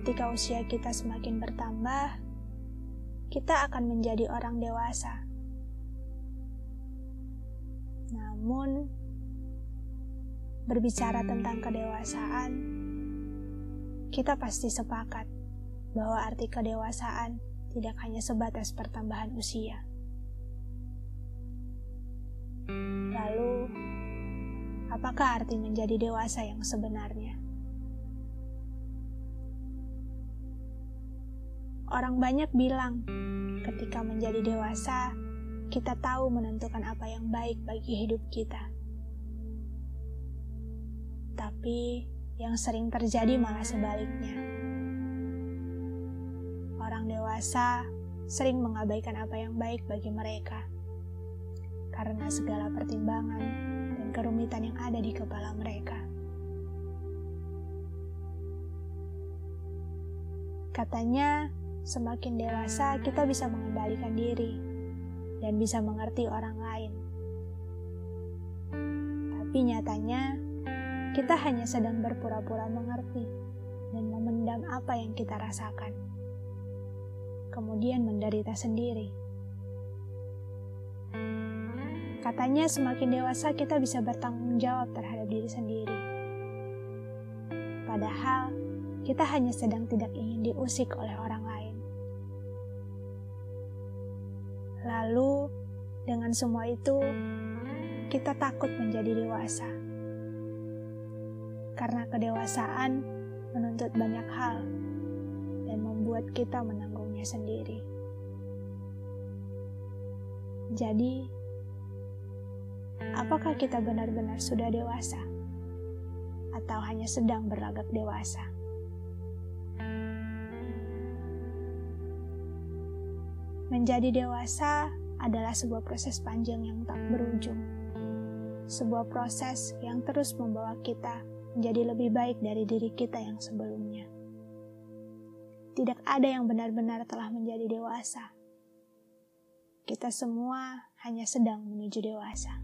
ketika usia kita semakin bertambah, kita akan menjadi orang dewasa. Namun, berbicara tentang kedewasaan, kita pasti sepakat bahwa arti kedewasaan tidak hanya sebatas pertambahan usia. Lalu, apakah arti menjadi dewasa yang sebenarnya? Orang banyak bilang, ketika menjadi dewasa, kita tahu menentukan apa yang baik bagi hidup kita. Tapi, yang sering terjadi malah sebaliknya. Orang dewasa sering mengabaikan apa yang baik bagi mereka karena segala pertimbangan dan kerumitan yang ada di kepala mereka. Katanya, semakin dewasa kita bisa mengendalikan diri dan bisa mengerti orang lain. Tapi nyatanya, kita hanya sedang berpura-pura mengerti dan memendam apa yang kita rasakan. Kemudian menderita sendiri. Katanya semakin dewasa kita bisa bertanggung jawab terhadap diri sendiri. Padahal kita hanya sedang tidak ingin diusik oleh orang lain. Lalu, dengan semua itu, kita takut menjadi dewasa. Karena kedewasaan menuntut banyak hal dan membuat kita menanggungnya sendiri. Jadi, apakah kita benar-benar sudah dewasa atau hanya sedang berlagak dewasa? Menjadi dewasa adalah sebuah proses panjang yang tak berujung. Sebuah proses yang terus membawa kita menjadi lebih baik dari diri kita yang sebelumnya. Tidak ada yang benar-benar telah menjadi dewasa. Kita semua hanya sedang menuju dewasa.